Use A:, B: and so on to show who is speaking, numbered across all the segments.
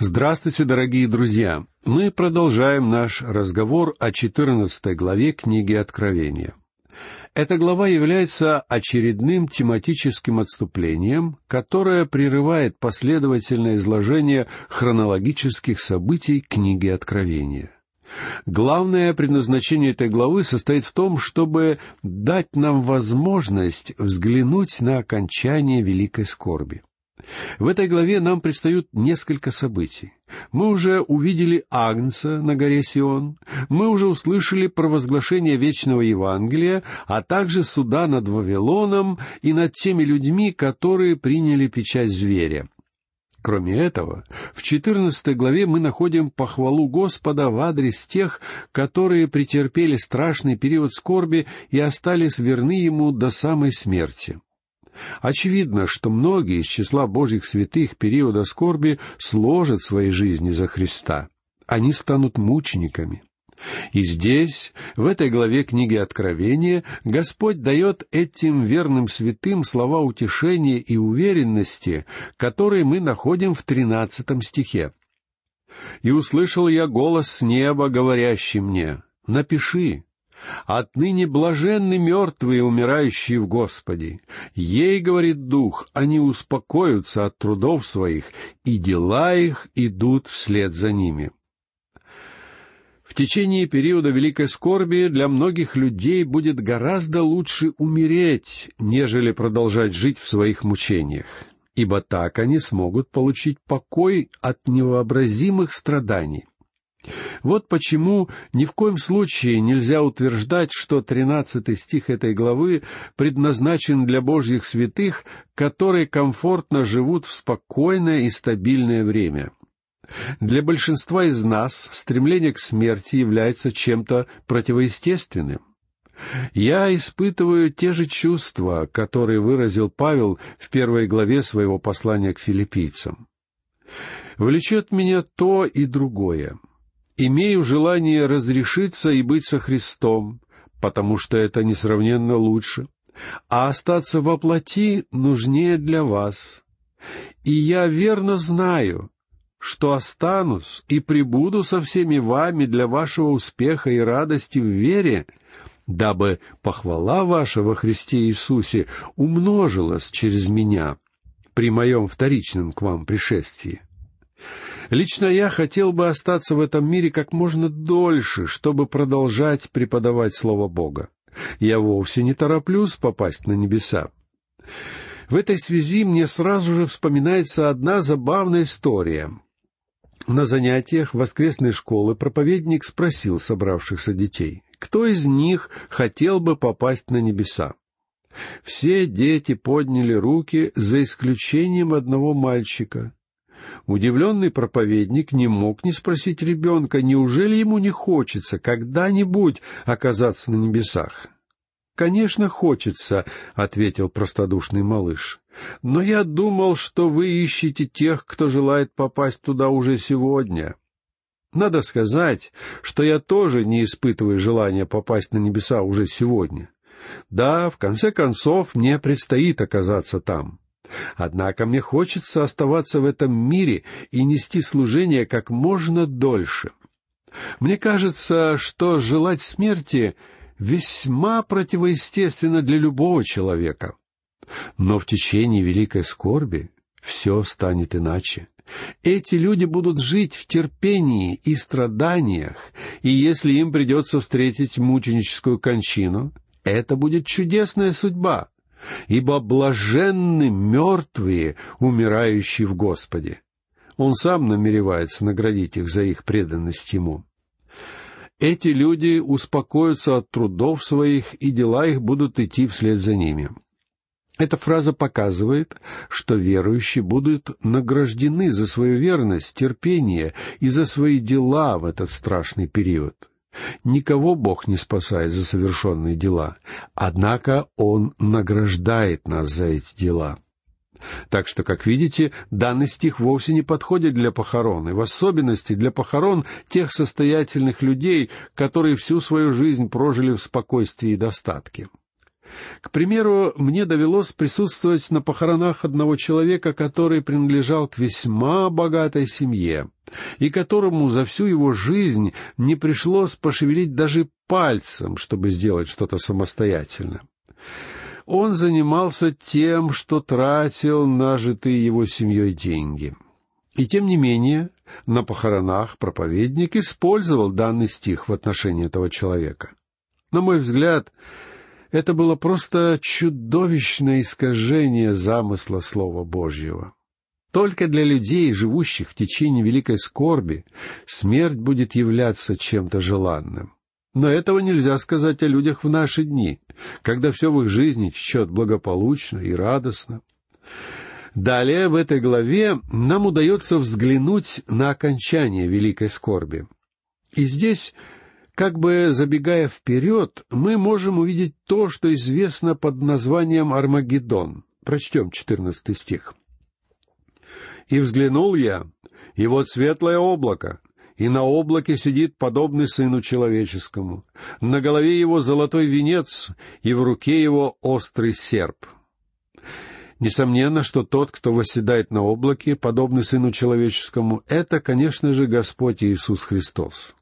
A: Здравствуйте, дорогие друзья! Мы продолжаем наш разговор о 14 главе книги Откровения. Эта глава является очередным тематическим отступлением, которое прерывает последовательное изложение хронологических событий книги Откровения. Главное предназначение этой главы состоит в том, чтобы дать нам возможность взглянуть на окончание великой скорби. В этой главе нам предстают несколько событий. Мы уже увидели Агнца на горе Сион, мы уже услышали провозглашение вечного Евангелия, а также суда над Вавилоном и над теми людьми, которые приняли печать зверя. Кроме этого, в четырнадцатой главе мы находим похвалу Господа в адрес тех, которые претерпели страшный период скорби и остались верны Ему до самой смерти. Очевидно, что многие из числа Божьих святых периода скорби сложат свои жизни за Христа. Они станут мучениками. И здесь, в этой главе книги Откровения, Господь дает этим верным святым слова утешения и уверенности, которые мы находим в тринадцатом стихе. «И услышал я голос с неба, говорящий мне, «Напиши, Отныне блаженны мертвые, умирающие в Господе. Ей, говорит Дух, они успокоятся от трудов своих, и дела их идут вслед за ними. В течение периода великой скорби для многих людей будет гораздо лучше умереть, нежели продолжать жить в своих мучениях, ибо так они смогут получить покой от невообразимых страданий. Вот почему ни в коем случае нельзя утверждать, что тринадцатый стих этой главы предназначен для Божьих святых, которые комфортно живут в спокойное и стабильное время. Для большинства из нас стремление к смерти является чем-то противоестественным. Я испытываю те же чувства, которые выразил Павел в первой главе своего послания к филиппийцам. Влечет меня то и другое имею желание разрешиться и быть со Христом, потому что это несравненно лучше, а остаться во плоти нужнее для вас. И я верно знаю, что останусь и пребуду со всеми вами для вашего успеха и радости в вере, дабы похвала ваша во Христе Иисусе умножилась через меня при моем вторичном к вам пришествии. Лично я хотел бы остаться в этом мире как можно дольше, чтобы продолжать преподавать Слово Бога. Я вовсе не тороплюсь попасть на небеса. В этой связи мне сразу же вспоминается одна забавная история. На занятиях воскресной школы проповедник спросил собравшихся детей, кто из них хотел бы попасть на небеса. Все дети подняли руки, за исключением одного мальчика. Удивленный проповедник не мог не спросить ребенка, неужели ему не хочется когда-нибудь оказаться на небесах. «Конечно, хочется», — ответил простодушный малыш. «Но я думал, что вы ищете тех, кто желает попасть туда уже сегодня». Надо сказать, что я тоже не испытываю желания попасть на небеса уже сегодня. Да, в конце концов, мне предстоит оказаться там. Однако мне хочется оставаться в этом мире и нести служение как можно дольше. Мне кажется, что желать смерти весьма противоестественно для любого человека. Но в течение великой скорби все станет иначе. Эти люди будут жить в терпении и страданиях, и если им придется встретить мученическую кончину, это будет чудесная судьба, ибо блаженны мертвые, умирающие в Господе. Он сам намеревается наградить их за их преданность Ему. Эти люди успокоятся от трудов своих, и дела их будут идти вслед за ними. Эта фраза показывает, что верующие будут награждены за свою верность, терпение и за свои дела в этот страшный период. Никого Бог не спасает за совершенные дела, однако Он награждает нас за эти дела. Так что, как видите, данный стих вовсе не подходит для похорон, и в особенности для похорон тех состоятельных людей, которые всю свою жизнь прожили в спокойствии и достатке. К примеру, мне довелось присутствовать на похоронах одного человека, который принадлежал к весьма богатой семье, и которому за всю его жизнь не пришлось пошевелить даже пальцем, чтобы сделать что-то самостоятельно. Он занимался тем, что тратил нажитые его семьей деньги. И тем не менее, на похоронах проповедник использовал данный стих в отношении этого человека. На мой взгляд, это было просто чудовищное искажение замысла Слова Божьего. Только для людей, живущих в течение великой скорби, смерть будет являться чем-то желанным. Но этого нельзя сказать о людях в наши дни, когда все в их жизни течет благополучно и радостно. Далее в этой главе нам удается взглянуть на окончание великой скорби. И здесь как бы забегая вперед, мы можем увидеть то, что известно под названием Армагеддон. Прочтем четырнадцатый стих. «И взглянул я, и вот светлое облако, и на облаке сидит подобный сыну человеческому, на голове его золотой венец, и в руке его острый серп». Несомненно, что тот, кто восседает на облаке, подобный Сыну Человеческому, это, конечно же, Господь Иисус Христос.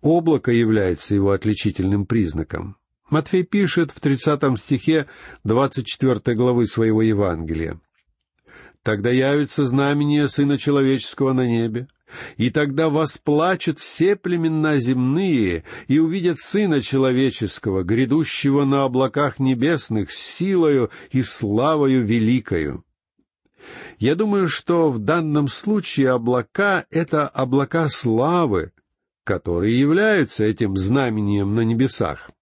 A: Облако является его отличительным признаком. Матфей пишет в 30 стихе 24 главы своего Евангелия. «Тогда явится знамение Сына Человеческого на небе, и тогда восплачут все племена земные и увидят Сына Человеческого, грядущего на облаках небесных с силою и славою великою». Я думаю, что в данном случае облака — это облака славы, которые являются этим знамением на небесах.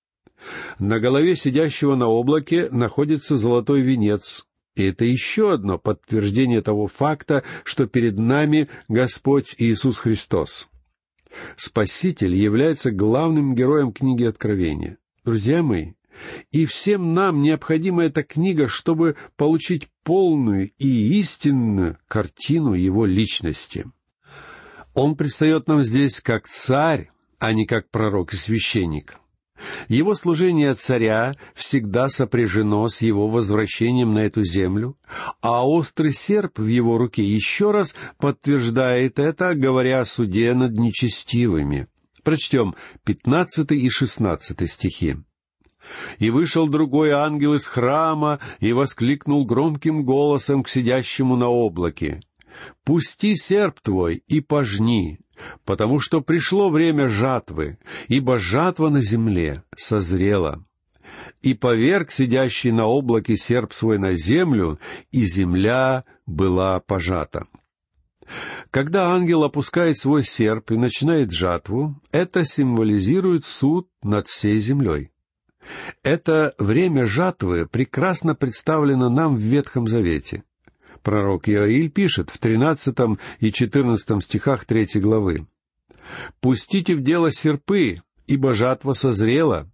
A: На голове сидящего на облаке находится золотой венец, и это еще одно подтверждение того факта, что перед нами Господь Иисус Христос. Спаситель является главным героем книги Откровения. Друзья мои, и всем нам необходима эта книга, чтобы получить полную и истинную картину Его личности. Он предстает нам здесь как царь, а не как пророк и священник. Его служение царя всегда сопряжено с его возвращением на эту землю, а острый серп в его руке еще раз подтверждает это, говоря о суде над нечестивыми. Прочтем пятнадцатый и шестнадцатый стихи. «И вышел другой ангел из храма и воскликнул громким голосом к сидящему на облаке. Пусти серп твой и пожни, потому что пришло время жатвы, ибо жатва на земле созрела. И поверг сидящий на облаке серп свой на землю, и земля была пожата. Когда ангел опускает свой серп и начинает жатву, это символизирует суд над всей землей. Это время жатвы прекрасно представлено нам в Ветхом Завете. Пророк Иоиль пишет в тринадцатом и четырнадцатом стихах третьей главы. «Пустите в дело серпы, ибо жатва созрела.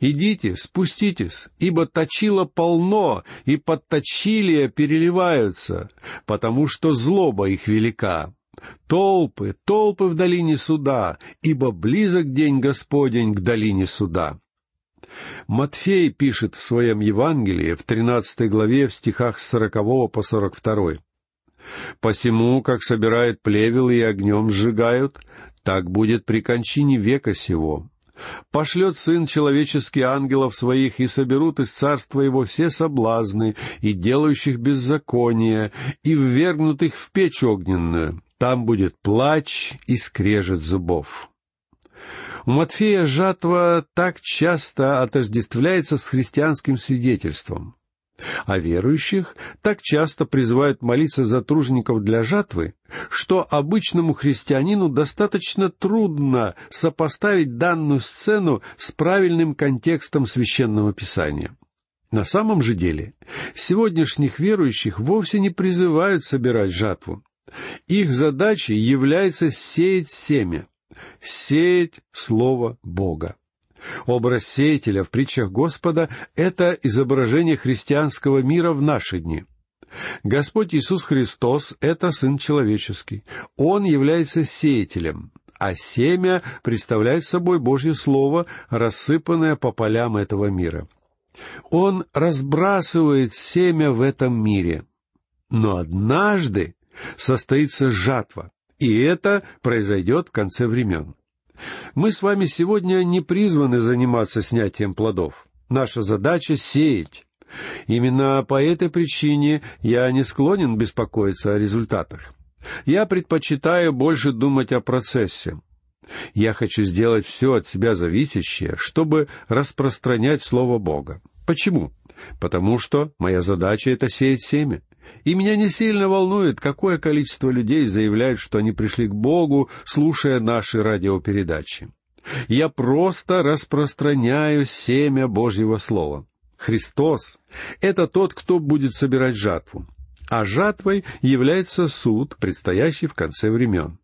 A: Идите, спуститесь, ибо точило полно, и подточилия переливаются, потому что злоба их велика. Толпы, толпы в долине суда, ибо близок день Господень к долине суда». Матфей пишет в своем Евангелии в тринадцатой главе в стихах с сорокового по сорок второй. «Посему, как собирают плевел и огнем сжигают, так будет при кончине века сего. Пошлет Сын Человеческий ангелов своих, и соберут из царства его все соблазны, и делающих беззаконие, и ввергнут их в печь огненную. Там будет плач и скрежет зубов». У Матфея жатва так часто отождествляется с христианским свидетельством, а верующих так часто призывают молиться за тружеников для жатвы, что обычному христианину достаточно трудно сопоставить данную сцену с правильным контекстом священного писания. На самом же деле, сегодняшних верующих вовсе не призывают собирать жатву. Их задачей является сеять семя — сеять Слово Бога. Образ сеятеля в притчах Господа — это изображение христианского мира в наши дни. Господь Иисус Христос — это Сын Человеческий. Он является сеятелем, а семя представляет собой Божье Слово, рассыпанное по полям этого мира. Он разбрасывает семя в этом мире. Но однажды состоится жатва, и это произойдет в конце времен. Мы с вами сегодня не призваны заниматься снятием плодов. Наша задача — сеять. Именно по этой причине я не склонен беспокоиться о результатах. Я предпочитаю больше думать о процессе. Я хочу сделать все от себя зависящее, чтобы распространять Слово Бога. Почему? Потому что моя задача — это сеять семя. И меня не сильно волнует, какое количество людей заявляют, что они пришли к Богу, слушая наши радиопередачи. Я просто распространяю семя Божьего Слова. Христос — это тот, кто будет собирать жатву. А жатвой является суд, предстоящий в конце времен.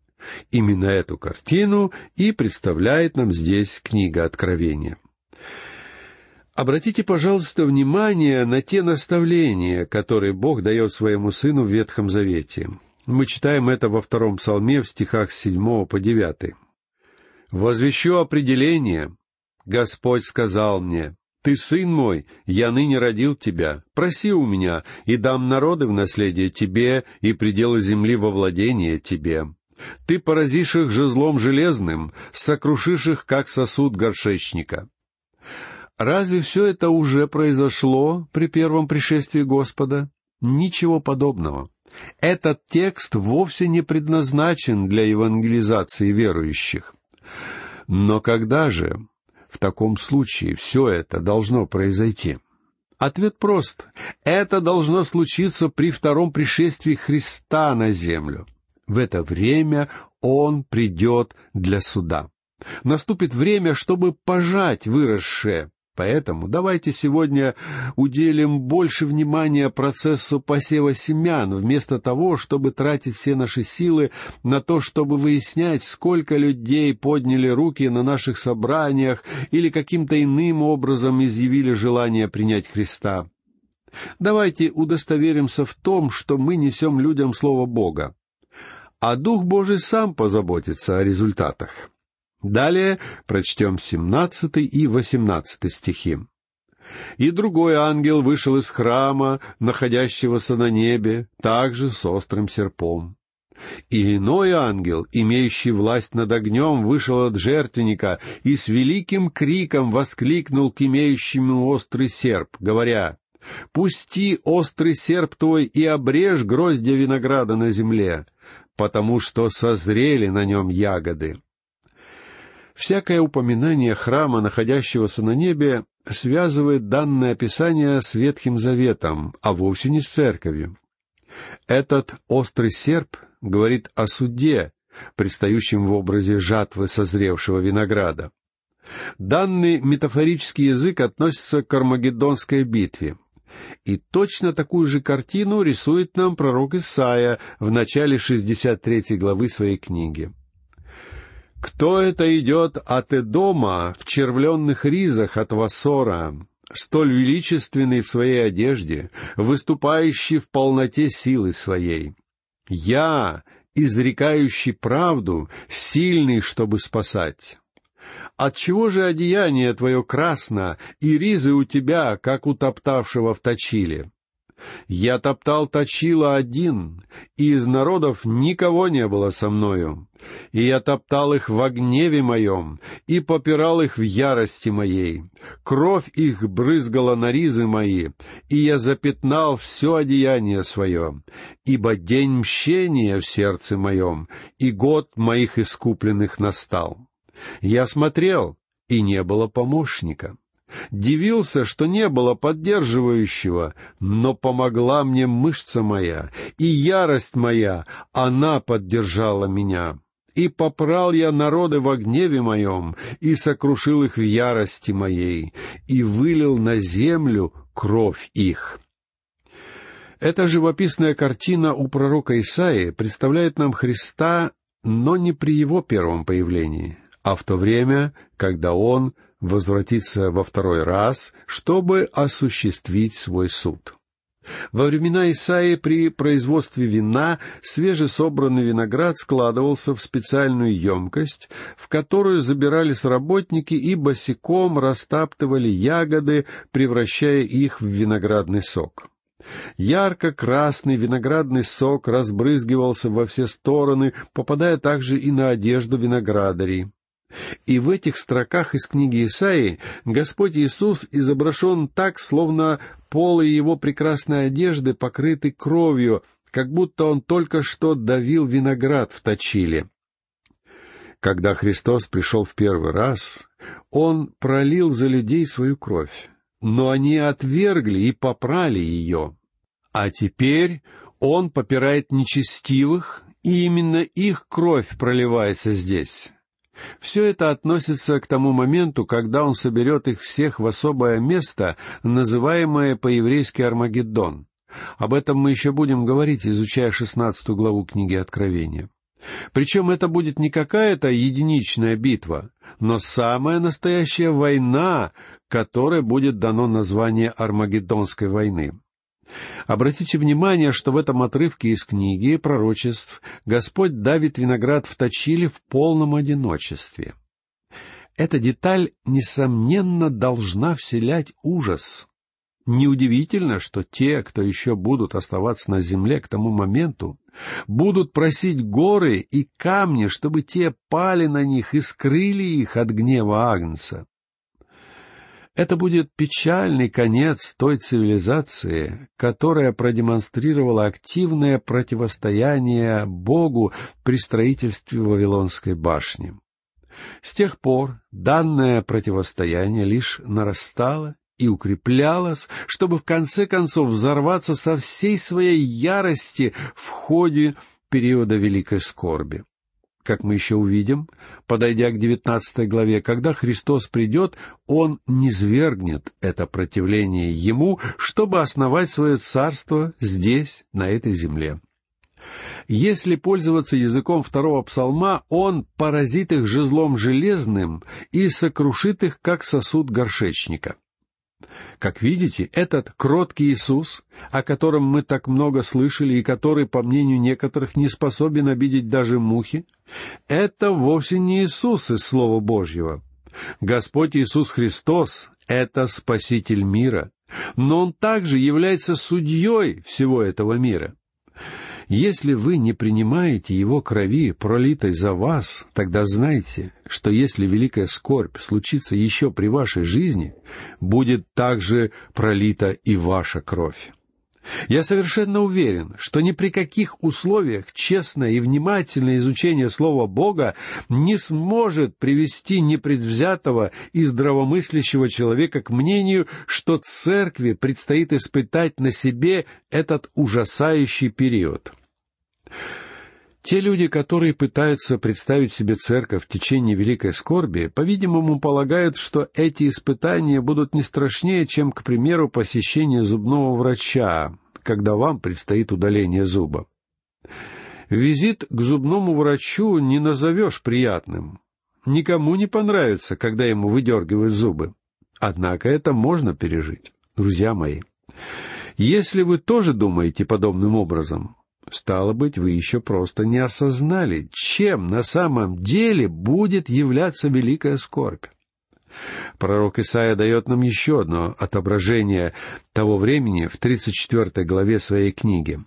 A: Именно эту картину и представляет нам здесь книга Откровения. Обратите, пожалуйста, внимание на те наставления, которые Бог дает своему Сыну в Ветхом Завете. Мы читаем это во втором псалме в стихах с седьмого по девятый. «Возвещу определение. Господь сказал мне, «Ты, сын мой, я ныне родил тебя. Проси у меня, и дам народы в наследие тебе, и пределы земли во владение тебе. Ты поразишь их жезлом железным, сокрушишь их, как сосуд горшечника». Разве все это уже произошло при первом пришествии Господа? Ничего подобного. Этот текст вовсе не предназначен для евангелизации верующих. Но когда же в таком случае все это должно произойти? Ответ прост. Это должно случиться при втором пришествии Христа на землю. В это время Он придет для суда. Наступит время, чтобы пожать выросшее, Поэтому давайте сегодня уделим больше внимания процессу посева семян, вместо того, чтобы тратить все наши силы на то, чтобы выяснять, сколько людей подняли руки на наших собраниях или каким-то иным образом изъявили желание принять Христа. Давайте удостоверимся в том, что мы несем людям Слово Бога, а Дух Божий сам позаботится о результатах. Далее прочтем семнадцатый и восемнадцатый стихи. «И другой ангел вышел из храма, находящегося на небе, также с острым серпом. И иной ангел, имеющий власть над огнем, вышел от жертвенника и с великим криком воскликнул к имеющему острый серп, говоря, «Пусти острый серп твой и обрежь гроздья винограда на земле, потому что созрели на нем ягоды». Всякое упоминание храма, находящегося на небе, связывает данное описание с Ветхим Заветом, а вовсе не с церковью. Этот острый серп говорит о суде, предстающем в образе жатвы созревшего винограда. Данный метафорический язык относится к Армагеддонской битве. И точно такую же картину рисует нам пророк Исаия в начале 63 главы своей книги. Кто это идет от Эдома в червленных ризах от Вассора, столь величественный в своей одежде, выступающий в полноте силы своей? Я, изрекающий правду, сильный, чтобы спасать. Отчего же одеяние твое красно, и ризы у тебя, как у топтавшего в точиле? Я топтал точила один, и из народов никого не было со мною. И я топтал их в гневе моем, и попирал их в ярости моей. Кровь их брызгала на ризы мои, и я запятнал все одеяние свое. Ибо день мщения в сердце моем, и год моих искупленных настал. Я смотрел, и не было помощника. Дивился, что не было поддерживающего, но помогла мне мышца моя, и ярость моя, она поддержала меня. И попрал я народы во гневе моем, и сокрушил их в ярости моей, и вылил на землю кровь их». Эта живописная картина у пророка Исаии представляет нам Христа, но не при его первом появлении, а в то время, когда он возвратиться во второй раз, чтобы осуществить свой суд. Во времена Исаии при производстве вина свежесобранный виноград складывался в специальную емкость, в которую забирались работники и босиком растаптывали ягоды, превращая их в виноградный сок. Ярко-красный виноградный сок разбрызгивался во все стороны, попадая также и на одежду виноградарей. И в этих строках из книги Исаии Господь Иисус изображен так, словно полы его прекрасной одежды покрыты кровью, как будто он только что давил виноград в точиле. Когда Христос пришел в первый раз, Он пролил за людей свою кровь, но они отвергли и попрали ее. А теперь Он попирает нечестивых, и именно их кровь проливается здесь. Все это относится к тому моменту, когда он соберет их всех в особое место, называемое по-еврейски Армагеддон. Об этом мы еще будем говорить, изучая шестнадцатую главу книги Откровения. Причем это будет не какая-то единичная битва, но самая настоящая война, которой будет дано название Армагеддонской войны. Обратите внимание, что в этом отрывке из книги пророчеств Господь давит виноград в точиле в полном одиночестве. Эта деталь, несомненно, должна вселять ужас. Неудивительно, что те, кто еще будут оставаться на земле к тому моменту, будут просить горы и камни, чтобы те пали на них и скрыли их от гнева Агнца. Это будет печальный конец той цивилизации, которая продемонстрировала активное противостояние Богу при строительстве Вавилонской башни. С тех пор данное противостояние лишь нарастало и укреплялось, чтобы в конце концов взорваться со всей своей ярости в ходе периода Великой Скорби. Как мы еще увидим, подойдя к девятнадцатой главе, когда Христос придет, Он не свергнет это противление Ему, чтобы основать свое царство здесь, на этой земле. Если пользоваться языком второго псалма, он поразит их жезлом железным и сокрушит их, как сосуд горшечника. Как видите, этот кроткий Иисус, о котором мы так много слышали и который, по мнению некоторых, не способен обидеть даже мухи, это вовсе не Иисус из Слова Божьего. Господь Иисус Христос — это Спаситель мира, но Он также является судьей всего этого мира. Если вы не принимаете Его крови, пролитой за вас, тогда знайте, что если великая скорбь случится еще при вашей жизни, будет также пролита и ваша кровь. Я совершенно уверен, что ни при каких условиях честное и внимательное изучение Слова Бога не сможет привести непредвзятого и здравомыслящего человека к мнению, что церкви предстоит испытать на себе этот ужасающий период. Те люди, которые пытаются представить себе церковь в течение великой скорби, по-видимому, полагают, что эти испытания будут не страшнее, чем, к примеру, посещение зубного врача, когда вам предстоит удаление зуба. Визит к зубному врачу не назовешь приятным. Никому не понравится, когда ему выдергивают зубы. Однако это можно пережить, друзья мои. Если вы тоже думаете подобным образом, Стало быть, вы еще просто не осознали, чем на самом деле будет являться великая скорбь. Пророк Исаия дает нам еще одно отображение того времени в 34 главе своей книги.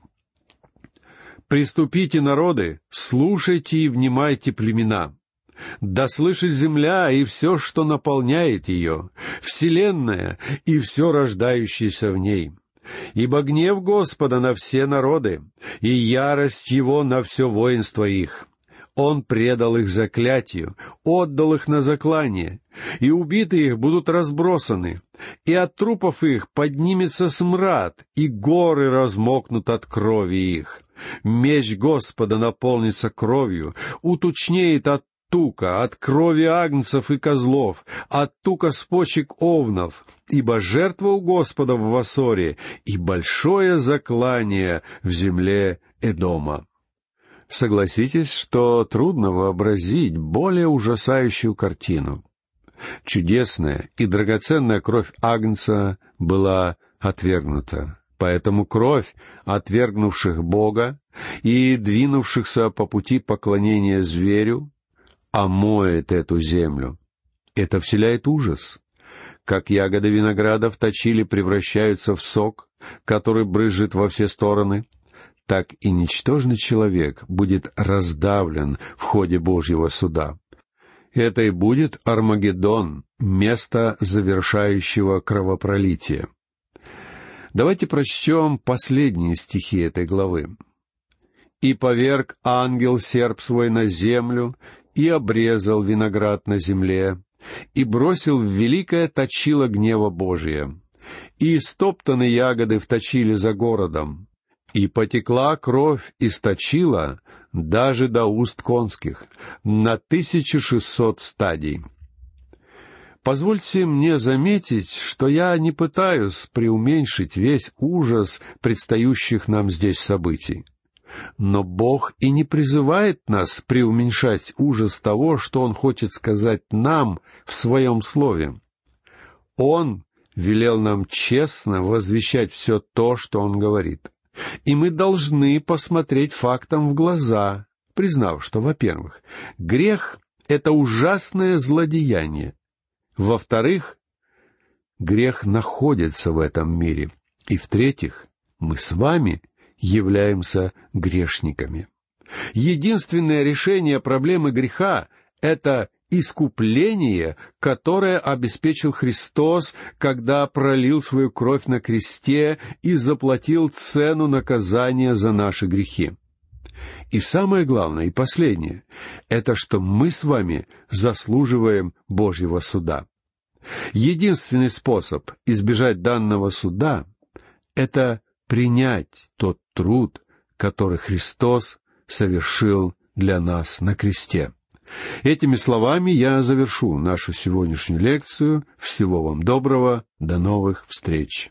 A: «Приступите, народы, слушайте и внимайте племена. Да слышит земля и все, что наполняет ее, вселенная и все рождающееся в ней» ибо гнев Господа на все народы, и ярость Его на все воинство их. Он предал их заклятию, отдал их на заклание, и убитые их будут разбросаны, и от трупов их поднимется смрад, и горы размокнут от крови их. Меч Господа наполнится кровью, уточнеет от тука, от крови агнцев и козлов, от тука с почек овнов, ибо жертва у Господа в Васоре и большое заклание в земле Эдома. Согласитесь, что трудно вообразить более ужасающую картину. Чудесная и драгоценная кровь Агнца была отвергнута. Поэтому кровь отвергнувших Бога и двинувшихся по пути поклонения зверю омоет эту землю. Это вселяет ужас. Как ягоды винограда в точиле превращаются в сок, который брызжет во все стороны, так и ничтожный человек будет раздавлен в ходе Божьего суда. Это и будет Армагеддон, место завершающего кровопролития. Давайте прочтем последние стихи этой главы. «И поверг ангел серп свой на землю, и обрезал виноград на земле, и бросил в великое точило гнева Божия, и истоптаны ягоды вточили за городом, и потекла кровь из точила даже до уст конских, на тысячу шестьсот стадий». Позвольте мне заметить, что я не пытаюсь преуменьшить весь ужас предстающих нам здесь событий. Но Бог и не призывает нас преуменьшать ужас того, что Он хочет сказать нам в Своем Слове. Он велел нам честно возвещать все то, что Он говорит. И мы должны посмотреть фактам в глаза, признав, что, во-первых, грех — это ужасное злодеяние, во-вторых, грех находится в этом мире. И в-третьих, мы с вами являемся грешниками. Единственное решение проблемы греха — это искупление, которое обеспечил Христос, когда пролил свою кровь на кресте и заплатил цену наказания за наши грехи. И самое главное и последнее — это что мы с вами заслуживаем Божьего суда. Единственный способ избежать данного суда — это принять тот труд, который Христос совершил для нас на кресте. Этими словами я завершу нашу сегодняшнюю лекцию. Всего вам доброго. До новых встреч.